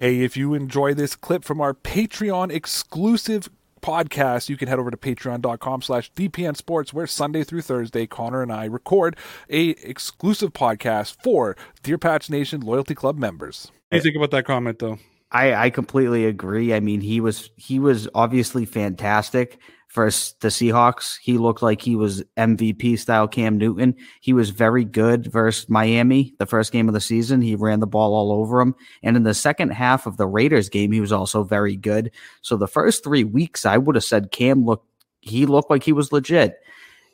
Hey, if you enjoy this clip from our Patreon exclusive podcast, you can head over to patreon.com slash DPN Sports, where Sunday through Thursday, Connor and I record a exclusive podcast for Dear Pats Nation Loyalty Club members. What do you think about that comment though? I, I completely agree. I mean, he was he was obviously fantastic for the Seahawks. He looked like he was MVP style Cam Newton. He was very good versus Miami the first game of the season. He ran the ball all over him. And in the second half of the Raiders game, he was also very good. So the first three weeks, I would have said Cam looked he looked like he was legit.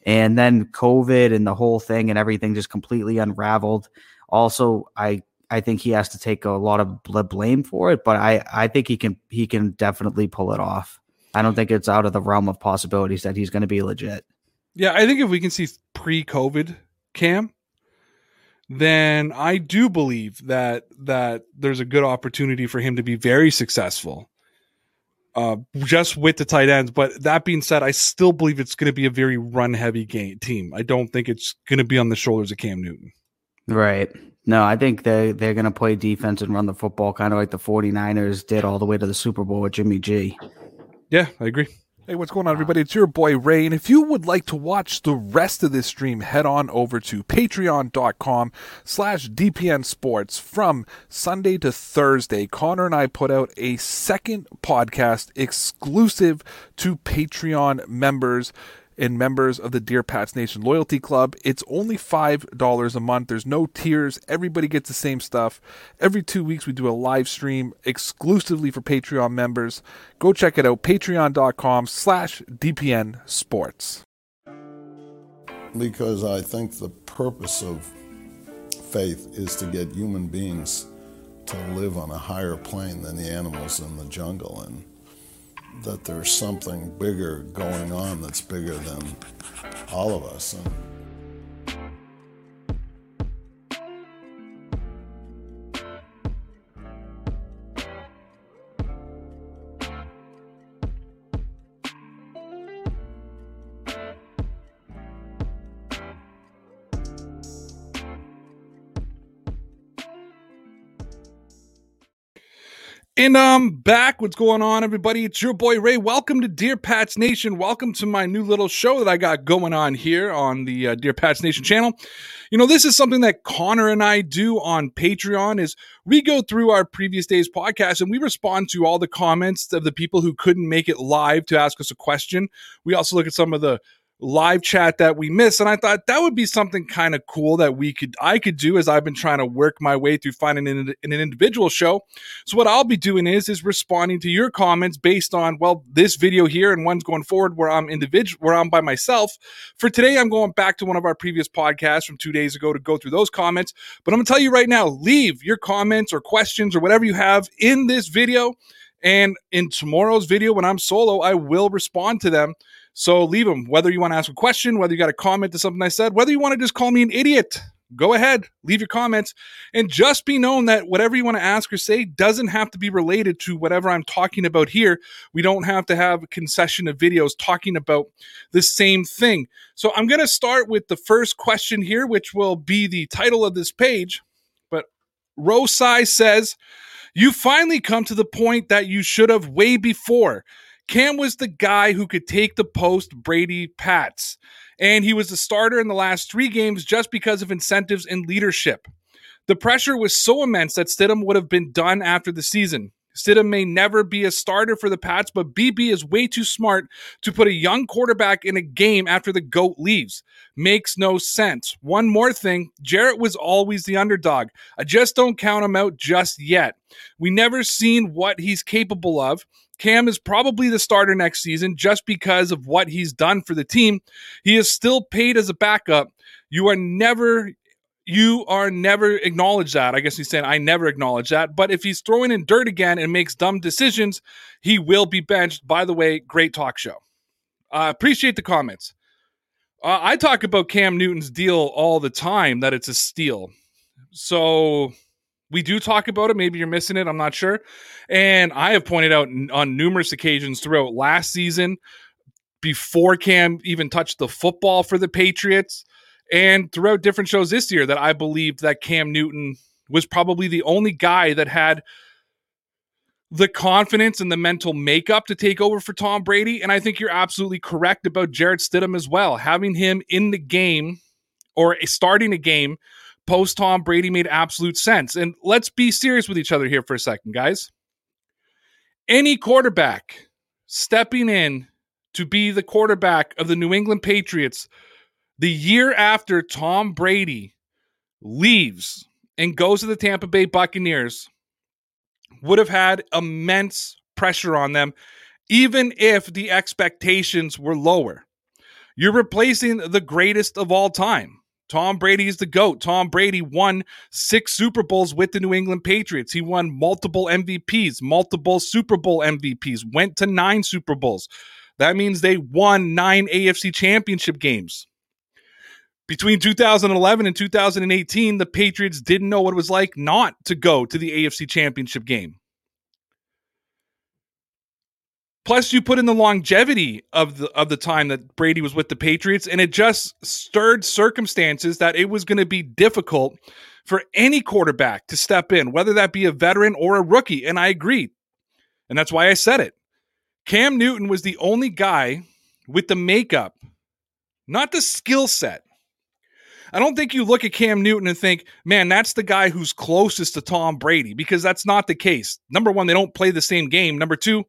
And then COVID and the whole thing and everything just completely unraveled. Also, I I think he has to take a lot of blame for it, but I I think he can he can definitely pull it off. I don't think it's out of the realm of possibilities that he's going to be legit. Yeah, I think if we can see pre-COVID Cam, then I do believe that that there's a good opportunity for him to be very successful. Uh, just with the tight ends, but that being said, I still believe it's going to be a very run-heavy game team. I don't think it's going to be on the shoulders of Cam Newton. Right. No, I think they they're going to play defense and run the football kind of like the 49ers did all the way to the Super Bowl with Jimmy G. Yeah, I agree. Hey, what's going on, everybody? It's your boy Ray, and if you would like to watch the rest of this stream, head on over to patreon.com slash DPN Sports. From Sunday to Thursday, Connor and I put out a second podcast exclusive to Patreon members and members of the Dear Pats Nation Loyalty Club. It's only $5 a month. There's no tiers. Everybody gets the same stuff. Every two weeks, we do a live stream exclusively for Patreon members. Go check it out, patreon.com slash DPN Sports. Because I think the purpose of faith is to get human beings to live on a higher plane than the animals in the jungle. And that there's something bigger going on that's bigger than all of us. And And um back. What's going on, everybody? It's your boy Ray. Welcome to Dear Pats Nation. Welcome to my new little show that I got going on here on the uh, Dear Pats Nation channel. You know, this is something that Connor and I do on Patreon. Is we go through our previous day's podcast and we respond to all the comments of the people who couldn't make it live to ask us a question. We also look at some of the live chat that we miss and i thought that would be something kind of cool that we could i could do as i've been trying to work my way through finding an, an individual show. So what i'll be doing is is responding to your comments based on well this video here and one's going forward where i'm individual where i'm by myself. For today i'm going back to one of our previous podcasts from two days ago to go through those comments. But i'm gonna tell you right now leave your comments or questions or whatever you have in this video. And in tomorrow's video when i'm solo i will respond to them so leave them. Whether you want to ask a question, whether you got a comment to something I said, whether you want to just call me an idiot, go ahead, leave your comments, and just be known that whatever you want to ask or say doesn't have to be related to whatever I'm talking about here. We don't have to have a concession of videos talking about the same thing. So I'm going to start with the first question here, which will be the title of this page. But Rosai says, You finally come to the point that you should have way before. Cam was the guy who could take the post Brady Pats, and he was the starter in the last three games just because of incentives and leadership. The pressure was so immense that Stidham would have been done after the season. Stidham may never be a starter for the Pats, but BB is way too smart to put a young quarterback in a game after the GOAT leaves. Makes no sense. One more thing Jarrett was always the underdog. I just don't count him out just yet. We never seen what he's capable of. Cam is probably the starter next season just because of what he's done for the team. He is still paid as a backup. You are never you are never acknowledge that. I guess he's saying I never acknowledge that. But if he's throwing in dirt again and makes dumb decisions, he will be benched. By the way, great talk show. Uh, appreciate the comments. Uh, I talk about Cam Newton's deal all the time that it's a steal. So we do talk about it. Maybe you're missing it. I'm not sure. And I have pointed out on numerous occasions throughout last season, before Cam even touched the football for the Patriots, and throughout different shows this year, that I believed that Cam Newton was probably the only guy that had the confidence and the mental makeup to take over for Tom Brady. And I think you're absolutely correct about Jarrett Stidham as well. Having him in the game or starting a game post Tom Brady made absolute sense. And let's be serious with each other here for a second, guys. Any quarterback stepping in to be the quarterback of the New England Patriots the year after Tom Brady leaves and goes to the Tampa Bay Buccaneers would have had immense pressure on them, even if the expectations were lower. You're replacing the greatest of all time. Tom Brady is the GOAT. Tom Brady won six Super Bowls with the New England Patriots. He won multiple MVPs, multiple Super Bowl MVPs, went to nine Super Bowls. That means they won nine AFC championship games. Between 2011 and 2018, the Patriots didn't know what it was like not to go to the AFC championship game. Plus, you put in the longevity of the of the time that Brady was with the Patriots, and it just stirred circumstances that it was going to be difficult for any quarterback to step in, whether that be a veteran or a rookie. And I agree, and that's why I said it. Cam Newton was the only guy with the makeup, not the skill set. I don't think you look at Cam Newton and think, man, that's the guy who's closest to Tom Brady, because that's not the case. Number one, they don't play the same game. Number two,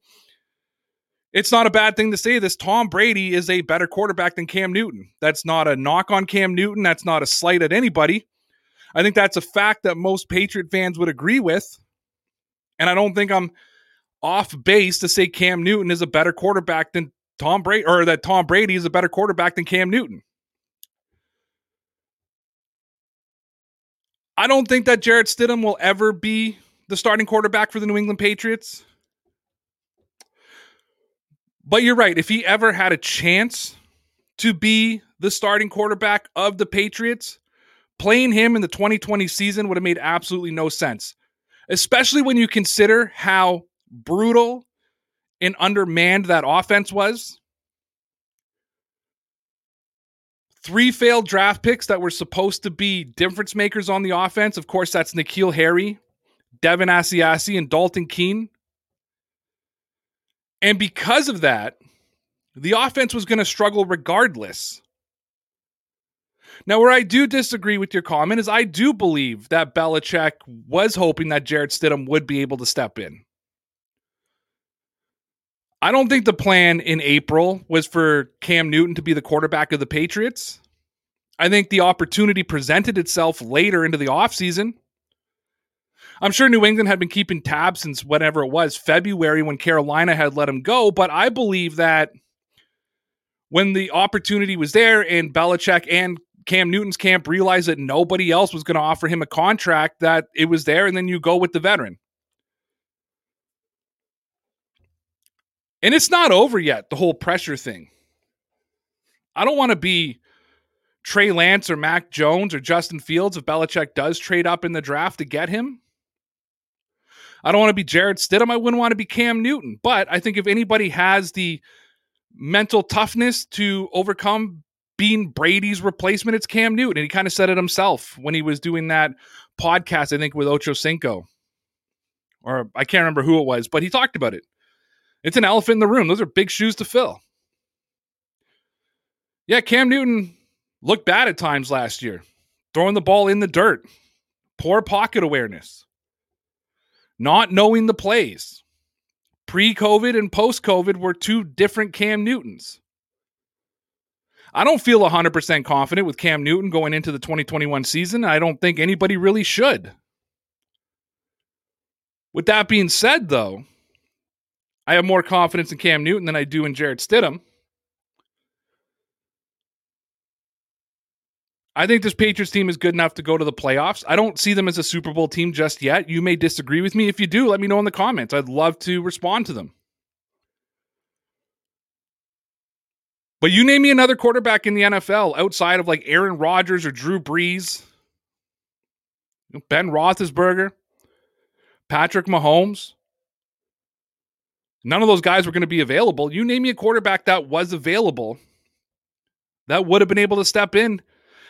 it's not a bad thing to say this. Tom Brady is a better quarterback than Cam Newton. That's not a knock on Cam Newton. That's not a slight at anybody. I think that's a fact that most Patriot fans would agree with. And I don't think I'm off base to say Cam Newton is a better quarterback than Tom Brady or that Tom Brady is a better quarterback than Cam Newton. I don't think that Jarrett Stidham will ever be the starting quarterback for the New England Patriots. But you're right. If he ever had a chance to be the starting quarterback of the Patriots, playing him in the 2020 season would have made absolutely no sense, especially when you consider how brutal and undermanned that offense was. Three failed draft picks that were supposed to be difference makers on the offense. Of course, that's N'Keal Harry, Devin Asiasi, and Dalton Keene. And because of that, the offense was going to struggle regardless. Now, where I do disagree with your comment is I do believe that Belichick was hoping that Jarrett Stidham would be able to step in. I don't think the plan in April was for Cam Newton to be the quarterback of the Patriots. I think the opportunity presented itself later into the offseason. I'm sure New England had been keeping tabs since whatever it was, February when Carolina had let him go. But I believe that when the opportunity was there and Belichick and Cam Newton's camp realized that nobody else was going to offer him a contract, that it was there, and then you go with the veteran. And it's not over yet, the whole pressure thing. I don't want to be Trey Lance or Mac Jones or Justin Fields if Belichick does trade up in the draft to get him. I don't want to be Jarrett Stidham. I wouldn't want to be Cam Newton. But I think if anybody has the mental toughness to overcome being Brady's replacement, it's Cam Newton. And he kind of said it himself when he was doing that podcast, I think, with Ocho Cinco. Or I can't remember who it was, but he talked about it. It's an elephant in the room. Those are big shoes to fill. Yeah, Cam Newton looked bad at times last year, throwing the ball in the dirt, poor pocket awareness not knowing the plays. Pre COVID and post COVID were two different Cam Newtons. I don't feel 100% confident with Cam Newton going into the 2021 season. I don't think anybody really should. With that being said, though, I have more confidence in Cam Newton than I do in Jarrett Stidham. I think this Patriots team is good enough to go to the playoffs. I don't see them as a Super Bowl team just yet. You may disagree with me. If you do, let me know in the comments. I'd love to respond to them. But you name me another quarterback in the NFL outside of like Aaron Rodgers or Drew Brees, Ben Roethlisberger, Patrick Mahomes. None of those guys were going to be available. You name me a quarterback that was available that would have been able to step in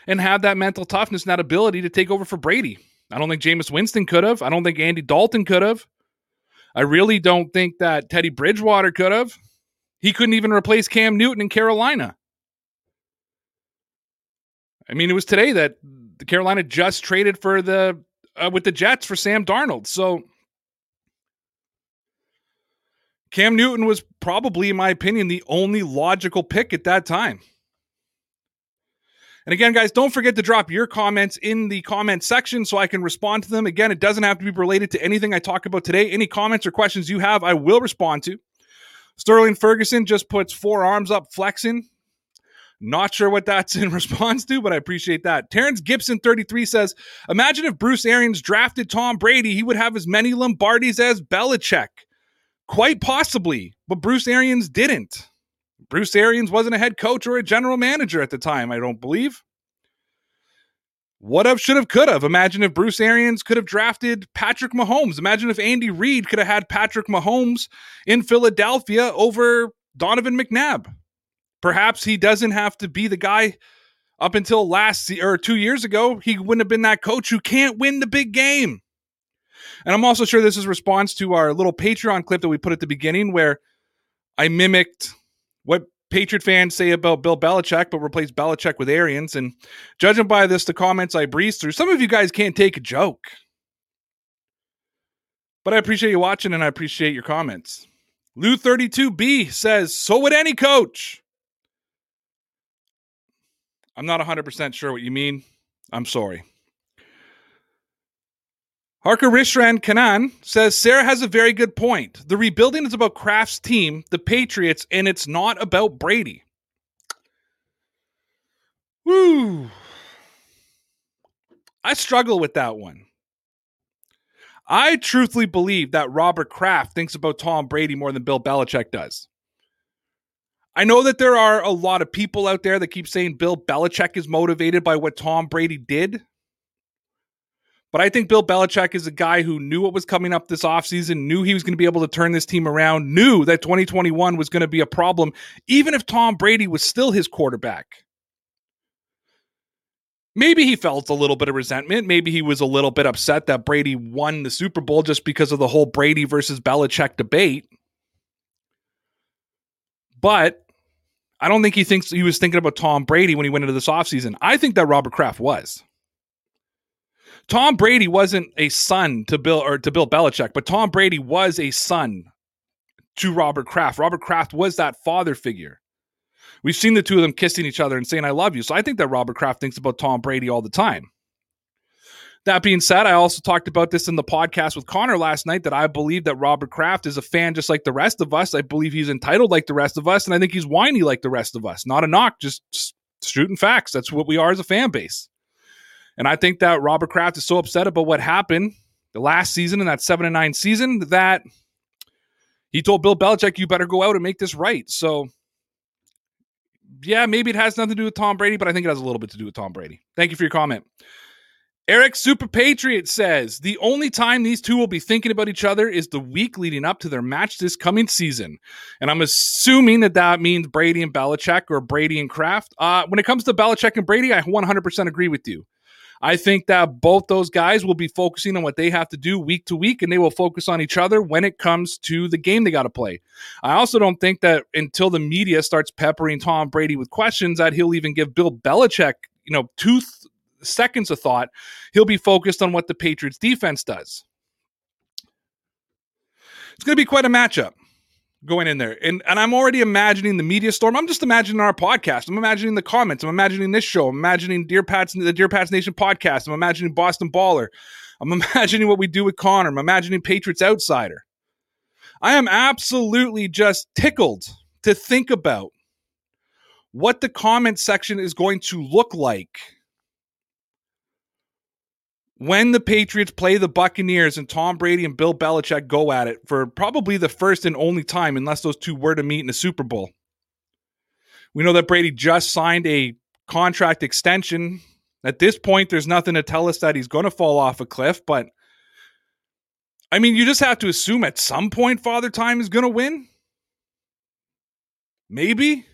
and have that mental toughness and that ability to take over for Brady. I don't think Jameis Winston could have. I don't think Andy Dalton could have. I really don't think that Teddy Bridgewater could have. He couldn't even replace Cam Newton in Carolina. I mean, it was today that the Carolina just traded for the uh, with the Jets for Sam Darnold. So Cam Newton was probably, in my opinion, the only logical pick at that time. And again, guys, don't forget to drop your comments in the comment section so I can respond to them. Again, it doesn't have to be related to anything I talk about today. Any comments or questions you have, I will respond to. Sterling Ferguson just puts four arms up flexing. Not sure what that's in response to, but I appreciate that. Terrence Gibson 33 says, Imagine if Bruce Arians drafted Tom Brady, he would have as many Lombardis as Belichick. Quite possibly, but Bruce Arians didn't. Bruce Arians wasn't a head coach or a general manager at the time, I don't believe. What have, should have, could have. Imagine if Bruce Arians could have drafted Patrick Mahomes. Imagine if Andy Reid could have had Patrick Mahomes in Philadelphia over Donovan McNabb. Perhaps he doesn't have to be the guy up until last year or two years ago. He wouldn't have been that coach who can't win the big game. And I'm also sure this is response to our little Patreon clip that we put at the beginning where I mimicked what Patriot fans say about Bill Belichick, but replace Belichick with Arians. And judging by this, the comments I breezed through, some of you guys can't take a joke. But I appreciate you watching and I appreciate your comments. Lou32B says, So would any coach. I'm not 100% sure what you mean. I'm sorry. Harker Rishran Kanan says Sarah has a very good point. The rebuilding is about Kraft's team, the Patriots, and it's not about Brady. Woo. I struggle with that one. I truthfully believe that Robert Kraft thinks about Tom Brady more than Bill Belichick does. I know that there are a lot of people out there that keep saying Bill Belichick is motivated by what Tom Brady did. But I think Bill Belichick is a guy who knew what was coming up this offseason, knew he was going to be able to turn this team around, knew that 2021 was going to be a problem, even if Tom Brady was still his quarterback. Maybe he felt a little bit of resentment. Maybe he was a little bit upset that Brady won the Super Bowl just because of the whole Brady versus Belichick debate. But I don't think he thinks he was thinking about Tom Brady when he went into this offseason. I think that Robert Kraft was. Tom Brady wasn't a son to Bill or to Bill Belichick, but Tom Brady was a son to Robert Kraft. Robert Kraft was that father figure. We've seen the two of them kissing each other and saying, I love you. So I think that Robert Kraft thinks about Tom Brady all the time. That being said, I also talked about this in the podcast with Connor last night that I believe that Robert Kraft is a fan just like the rest of us. I believe he's entitled like the rest of us, and I think he's whiny like the rest of us. Not a knock, just, just shooting facts. That's what we are as a fan base. And I think that Robert Kraft is so upset about what happened the last season in that seven and nine season that he told Bill Belichick, you better go out and make this right. So, yeah, maybe it has nothing to do with Tom Brady, but I think it has a little bit to do with Tom Brady. Thank you for your comment. Eric Super Patriot says the only time these two will be thinking about each other is the week leading up to their match this coming season. And I'm assuming that that means Brady and Belichick or Brady and Kraft. Uh, when it comes to Belichick and Brady, I 100% agree with you. I think that both those guys will be focusing on what they have to do week to week, and they will focus on each other when it comes to the game they got to play. I also don't think that until the media starts peppering Tom Brady with questions, that he'll even give Bill Belichick, you know, two th- seconds of thought. He'll be focused on what the Patriots defense does. It's going to be quite a matchup going in there. And and I'm already imagining the media storm. I'm just imagining our podcast. I'm imagining the comments. I'm imagining this show. I'm imagining Dear Pats the Dear Pats Nation podcast. I'm imagining Boston Baller. I'm imagining what we do with Connor. I'm imagining Patriots Outsider. I am absolutely just tickled to think about what the comment section is going to look like when the Patriots play the Buccaneers and Tom Brady and Bill Belichick go at it for probably the first and only time, unless those two were to meet in a Super Bowl. We know that Brady just signed a contract extension. At this point, there's nothing to tell us that he's going to fall off a cliff, but I mean, you just have to assume at some point Father Time is going to win. Maybe.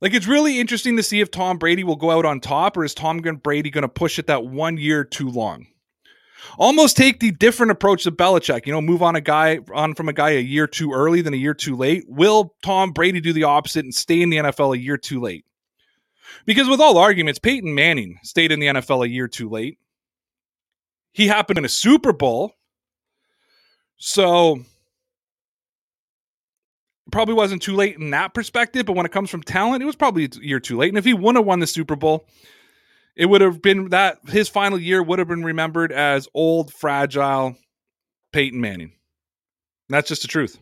Like it's really interesting to see if Tom Brady will go out on top or is Tom Brady going to push it that one year too long. Almost take the different approach to Belichick. You know, move on a guy on from a guy a year too early than a year too late. Will Tom Brady do the opposite and stay in the NFL a year too late? Because with all arguments, Peyton Manning stayed in the NFL a year too late. He happened in a Super Bowl. So probably wasn't too late in that perspective, but when it comes from talent, it was probably a year too late. And if he wouldn't have won the Super Bowl, it would have been that his final year would have been remembered as old, fragile Peyton Manning. That's just the truth.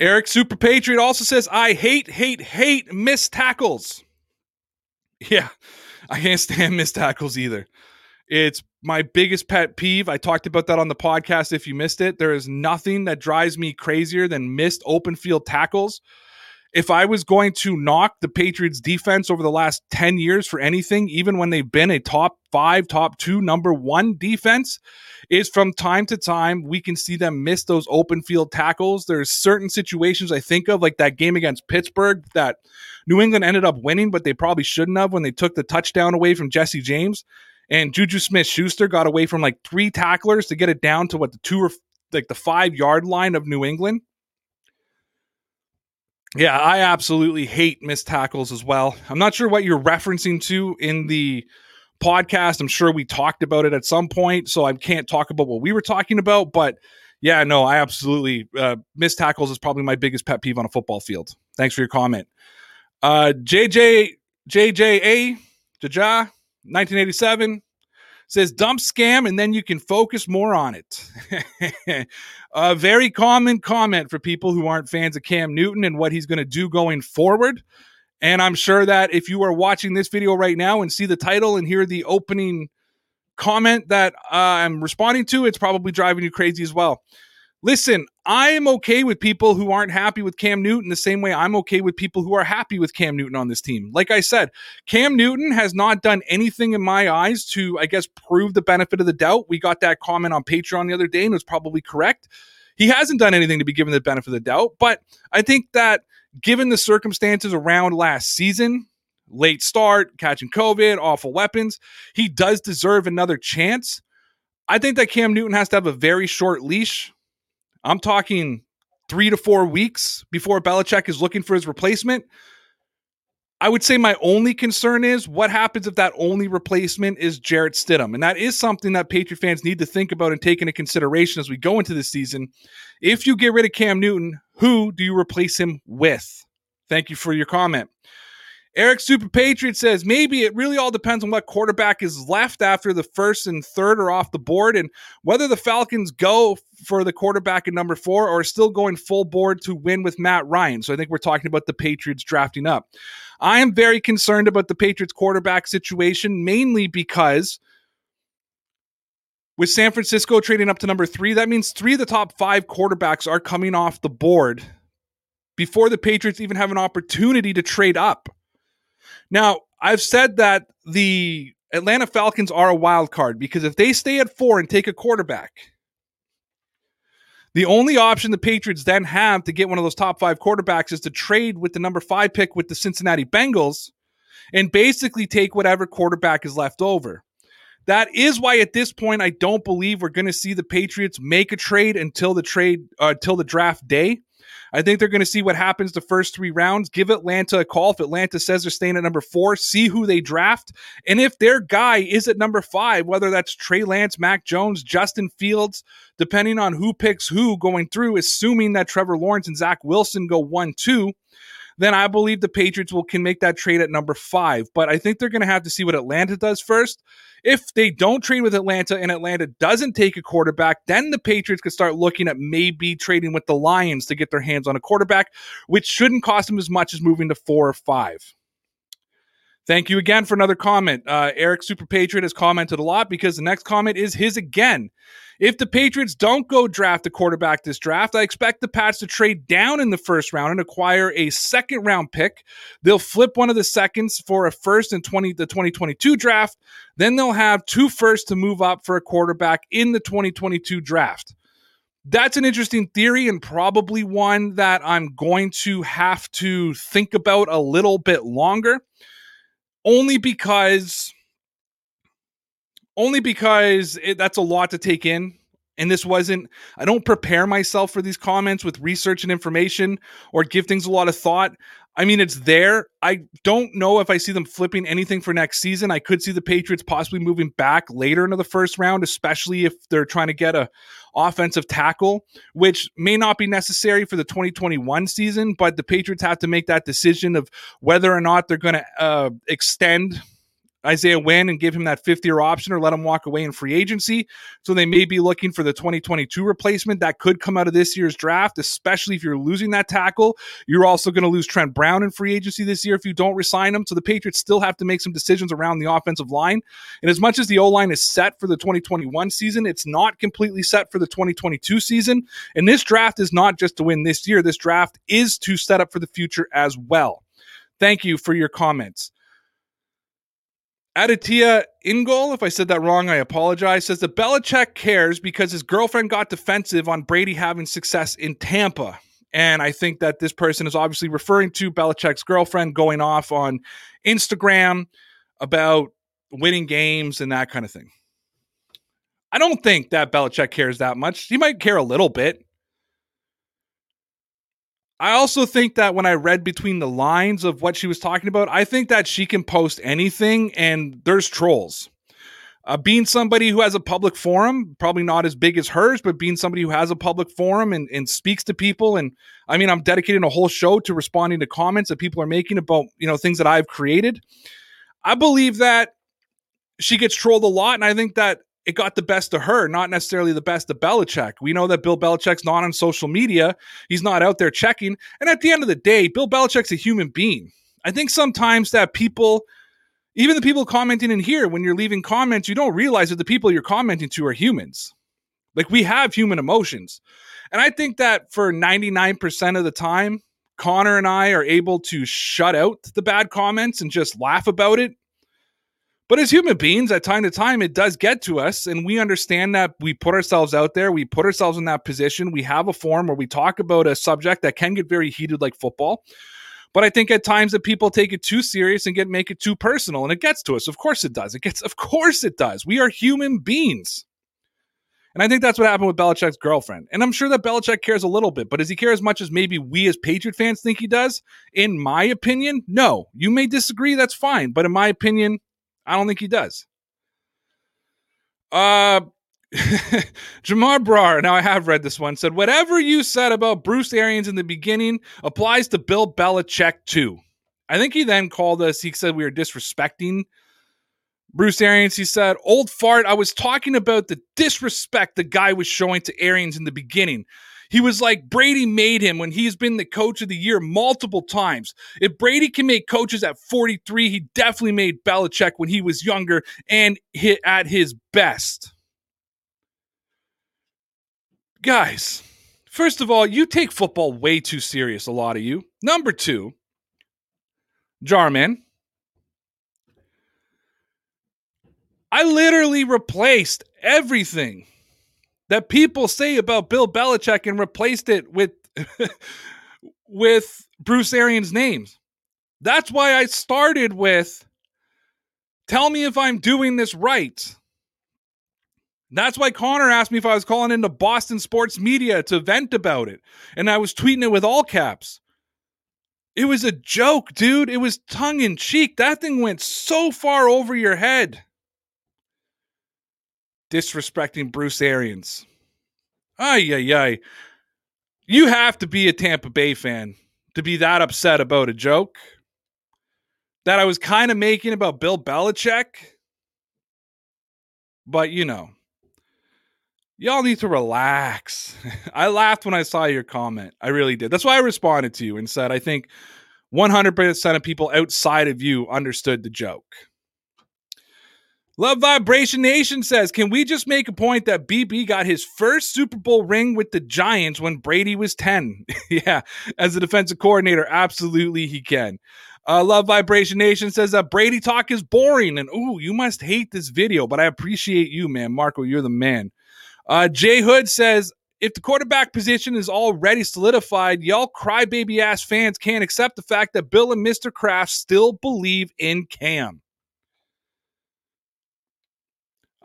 Eric Super Patriot also says, I hate, hate, hate missed tackles. Yeah, I can't stand missed tackles either. It's my biggest pet peeve. I talked about that on the podcast if you missed it. There is nothing that drives me crazier than missed open field tackles if I was going to knock the Patriots defense over the last 10 years for anything, even when they've been a top five, top two, number one defense, is from time to time we can see them miss those open field tackles. There's certain situations I think of, like that game against Pittsburgh that New England ended up winning, but they probably shouldn't have when they took the touchdown away from Jesse James. And Juju Smith Schuster got away from like three tacklers to get it down to what the two or like the five yard line of New England. Yeah, I absolutely hate missed tackles as well. I'm not sure what you're referencing to in the podcast. I'm sure we talked about it at some point, so I can't talk about what we were talking about. But yeah, no, I absolutely uh, missed tackles is probably my biggest pet peeve on a football field. Thanks for your comment. Uh, JJ JJA Jaja 1987 says dump scam and then you can focus more on it. a very common comment for people who aren't fans of Cam Newton and what he's going to do going forward. And I'm sure that if you are watching this video right now and see the title and hear the opening comment that uh, I'm responding to, it's probably driving you crazy as well. Listen, I am okay with people who aren't happy with Cam Newton the same way I'm okay with people who are happy with Cam Newton on this team. Like I said, Cam Newton has not done anything in my eyes to, I guess, prove the benefit of the doubt. We got that comment on Patreon the other day and it was probably correct. He hasn't done anything to be given the benefit of the doubt, but I think that given the circumstances around last season, late start, catching COVID, awful weapons, he does deserve another chance. I think that Cam Newton has to have a very short leash I'm talking three to four weeks before Belichick is looking for his replacement. I would say my only concern is what happens if that only replacement is Jarrett Stidham. And that is something that Patriot fans need to think about and take into consideration as we go into the season. If you get rid of Cam Newton, who do you replace him with? Thank you for your comment. Eric Super Patriot says maybe it really all depends on what quarterback is left after the first and third are off the board and whether the Falcons go for the quarterback at number four or still going full board to win with Matt Ryan. So I think we're talking about the Patriots drafting up. I am very concerned about the Patriots quarterback situation, mainly because with San Francisco trading up to number three, that means three of the top five quarterbacks are coming off the board before the Patriots even have an opportunity to trade up. Now, I've said that the Atlanta Falcons are a wild card because if they stay at four and take a quarterback, the only option the Patriots then have to get one of those top five quarterbacks is to trade with the number five pick with the Cincinnati Bengals and basically take whatever quarterback is left over. That is why at this point I don't believe we're going to see the Patriots make a trade until the trade uh, until the draft day. I think they're going to see what happens the first three rounds. Give Atlanta a call. If Atlanta says they're staying at number four, see who they draft. And if their guy is at number five, whether that's Trey Lance, Mac Jones, Justin Fields, depending on who picks who going through, assuming that Trevor Lawrence and Zach Wilson go one, two then I believe the Patriots will can make that trade at number five. But I think they're going to have to see what Atlanta does first. If they don't trade with Atlanta and Atlanta doesn't take a quarterback, then the Patriots could start looking at maybe trading with the Lions to get their hands on a quarterback, which shouldn't cost them as much as moving to four or five. Thank you again for another comment. Uh, Eric Super Patriot has commented a lot because the next comment is his again. If the Patriots don't go draft a quarterback this draft, I expect the Pats to trade down in the first round and acquire a second round pick. They'll flip one of the seconds for a first in 20 the 2022 draft. Then they'll have two firsts to move up for a quarterback in the 2022 draft. That's an interesting theory and probably one that I'm going to have to think about a little bit longer only because only because it, that's a lot to take in. And this wasn't, I don't prepare myself for these comments with research and information or give things a lot of thought. I mean, it's there. I don't know if I see them flipping anything for next season. I could see the Patriots possibly moving back later into the first round, especially if they're trying to get a offensive tackle, which may not be necessary for the 2021 season. But the Patriots have to make that decision of whether or not they're going to uh, extend Isaiah Wynn and give him that fifth year option or let him walk away in free agency. So they may be looking for the 2022 replacement that could come out of this year's draft, especially if you're losing that tackle. You're also going to lose Trent Brown in free agency this year if you don't resign him. So the Patriots still have to make some decisions around the offensive line. And as much as the O line is set for the 2021 season, it's not completely set for the 2022 season. And this draft is not just to win this year, this draft is to set up for the future as well. Thank you for your comments. Aditya Ingol, if I said that wrong, I apologize, says that Belichick cares because his girlfriend got defensive on Brady having success in Tampa. And I think that this person is obviously referring to Belichick's girlfriend going off on Instagram about winning games and that kind of thing. I don't think that Belichick cares that much. He might care a little bit. I also think that when I read between the lines of what she was talking about, I think that she can post anything and there's trolls. Uh, being somebody who has a public forum, probably not as big as hers, but being somebody who has a public forum and, and speaks to people. And I mean, I'm dedicating a whole show to responding to comments that people are making about, you know, things that I've created. I believe that she gets trolled a lot. And I think that it got the best of her, not necessarily the best of Belichick. We know that Bill Belichick's not on social media. He's not out there checking. And at the end of the day, Bill Belichick's a human being. I think sometimes that people, even the people commenting in here, when you're leaving comments, you don't realize that the people you're commenting to are humans. Like we have human emotions. And I think that for 99% of the time, Connor and I are able to shut out the bad comments and just laugh about it but as human beings, at time to time, it does get to us, and we understand that we put ourselves out there, we put ourselves in that position. We have a forum where we talk about a subject that can get very heated, like football. But I think at times that people take it too serious and get make it too personal, and it gets to us. Of course it does. It gets, of course it does. We are human beings. And I think that's what happened with Belichick's girlfriend. And I'm sure that Belichick cares a little bit, but does he care as much as maybe we as Patriot fans think he does? In my opinion, no. You may disagree, that's fine. But in my opinion, I don't think he does. Uh, Jamar Brar, now I have read this one, said, Whatever you said about Bruce Arians in the beginning applies to Bill Belichick too. I think he then called us, he said we were disrespecting Bruce Arians. He said, Old fart, I was talking about the disrespect the guy was showing to Arians in the beginning. He was like Brady made him when he's been the coach of the year multiple times. If Brady can make coaches at 43, he definitely made Belichick when he was younger and hit at his best. Guys, first of all, you take football way too serious, a lot of you. Number two, Jarman. I literally replaced everything that people say about Bill Belichick and replaced it with with Bruce Arians' names. That's why I started with tell me if I'm doing this right. That's why Connor asked me if I was calling into Boston sports media to vent about it. And I was tweeting it with all caps. It was a joke, dude. It was tongue in cheek. That thing went so far over your head disrespecting Bruce Arians. Ay, ay, ay. You have to be a Tampa Bay fan to be that upset about a joke that I was kind of making about Bill Belichick. But, you know, y'all need to relax. I laughed when I saw your comment. I really did. That's why I responded to you and said, I think 100% of people outside of you understood the joke. Love Vibration Nation says, Can we just make a point that BB got his first Super Bowl ring with the Giants when Brady was 10? yeah, as a defensive coordinator, absolutely he can. Uh, Love Vibration Nation says that Brady talk is boring. And ooh, you must hate this video, but I appreciate you, man. Marco, you're the man. Uh, Jay Hood says, if the quarterback position is already solidified, y'all crybaby ass fans can't accept the fact that Bill and Mr. Kraft still believe in Cam.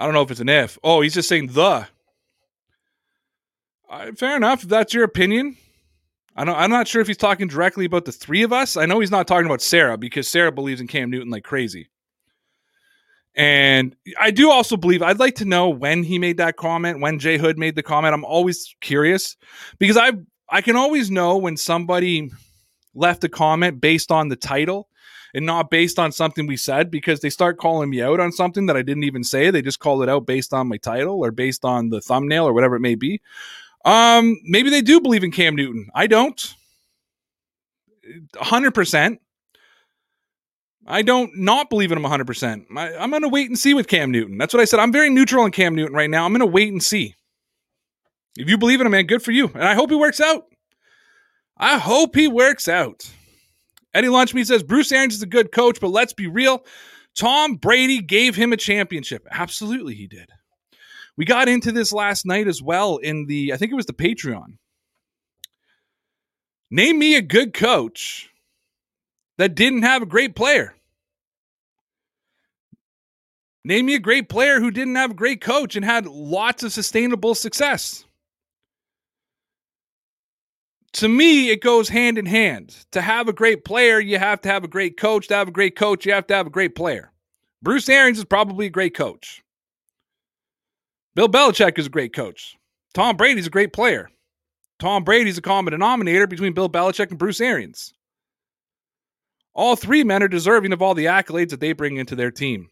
I don't know if it's an if. Oh, he's just saying the. Uh, fair enough. If that's your opinion. I don't, I'm not sure if he's talking directly about the three of us. I know he's not talking about Sarah because Sarah believes in Cam Newton like crazy. And I do also believe I'd like to know when he made that comment, when Jay Hood made the comment. I'm always curious because I I can always know when somebody left a comment based on the title and not based on something we said because they start calling me out on something that I didn't even say. They just call it out based on my title or based on the thumbnail or whatever it may be. Um, maybe they do believe in Cam Newton. I don't. 100%. I don't not believe in him 100%. I, I'm going to wait and see with Cam Newton. That's what I said. I'm very neutral on Cam Newton right now. I'm going to wait and see. If you believe in him, man, good for you. And I hope he works out. I hope he works out. Eddie Lunchmeat says Bruce Arians is a good coach, but let's be real. Tom Brady gave him a championship. Absolutely, he did. We got into this last night as well in the, I think it was the Patreon. Name me a good coach that didn't have a great player. Name me a great player who didn't have a great coach and had lots of sustainable success. To me, it goes hand in hand. To have a great player, you have to have a great coach. To have a great coach, you have to have a great player. Bruce Arians is probably a great coach. Bill Belichick is a great coach. Tom Brady's a great player. Tom Brady's a common denominator between Bill Belichick and Bruce Arians. All three men are deserving of all the accolades that they bring into their team.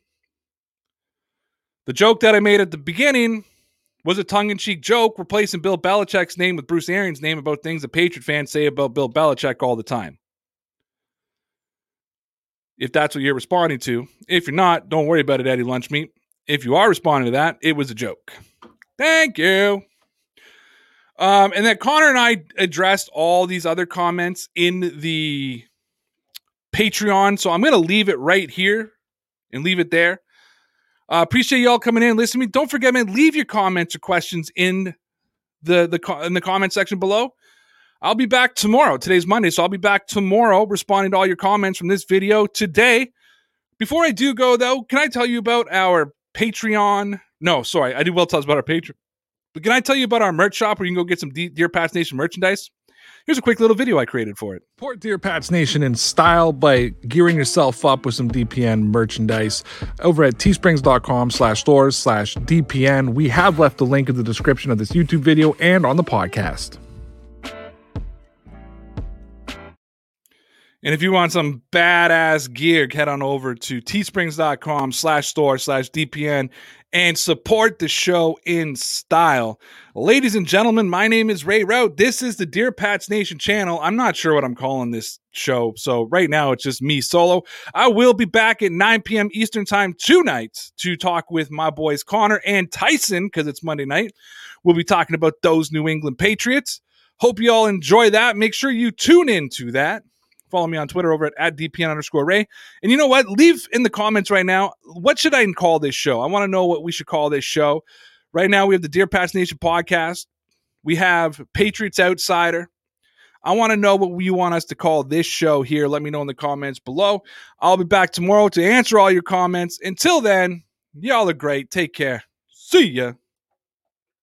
The joke that I made at the beginning was a tongue in cheek joke replacing Bill Belichick's name with Bruce Arians' name about things that Patriot fans say about Bill Belichick all the time. If that's what you're responding to. If you're not, don't worry about it, Eddie Lunchmeat. If you are responding to that, it was a joke. Thank you. Um, and then Connor and I addressed all these other comments in the Patreon. So I'm going to leave it right here and leave it there. Uh, appreciate y'all coming in, listening to me. Don't forget, man, leave your comments or questions in the the in the comment section below. I'll be back tomorrow. Today's Monday, so I'll be back tomorrow responding to all your comments from this video today. Before I do go though, can I tell you about our Patreon? No, sorry, I do well tell us about our Patreon. But can I tell you about our merch shop where you can go get some Dear Pats Nation merchandise? Here's a quick little video I created for it. Support Dear Pats Nation in style by gearing yourself up with some DPN merchandise over at teesprings.com slash stores slash DPN. We have left the link in the description of this YouTube video and on the podcast. And if you want some badass gear, head on over to teesprings.com slash store slash DPN and support the show in style. Ladies and gentlemen, my name is Ray Rout. This is the Dear Pats Nation channel. I'm not sure what I'm calling this show. So right now it's just me solo. I will be back at 9 p.m. Eastern time tonight to talk with my boys Connor and Tyson because it's Monday night. We'll be talking about those New England Patriots. Hope you all enjoy that. Make sure you tune into that. Follow me on Twitter over at, at DPN underscore Ray. And you know what? Leave in the comments right now. What should I call this show? I want to know what we should call this show. Right now, we have the Dear Pats Nation podcast. We have Patriots Outsider. I want to know what you want us to call this show here. Let me know in the comments below. I'll be back tomorrow to answer all your comments. Until then, y'all are great. Take care. See ya.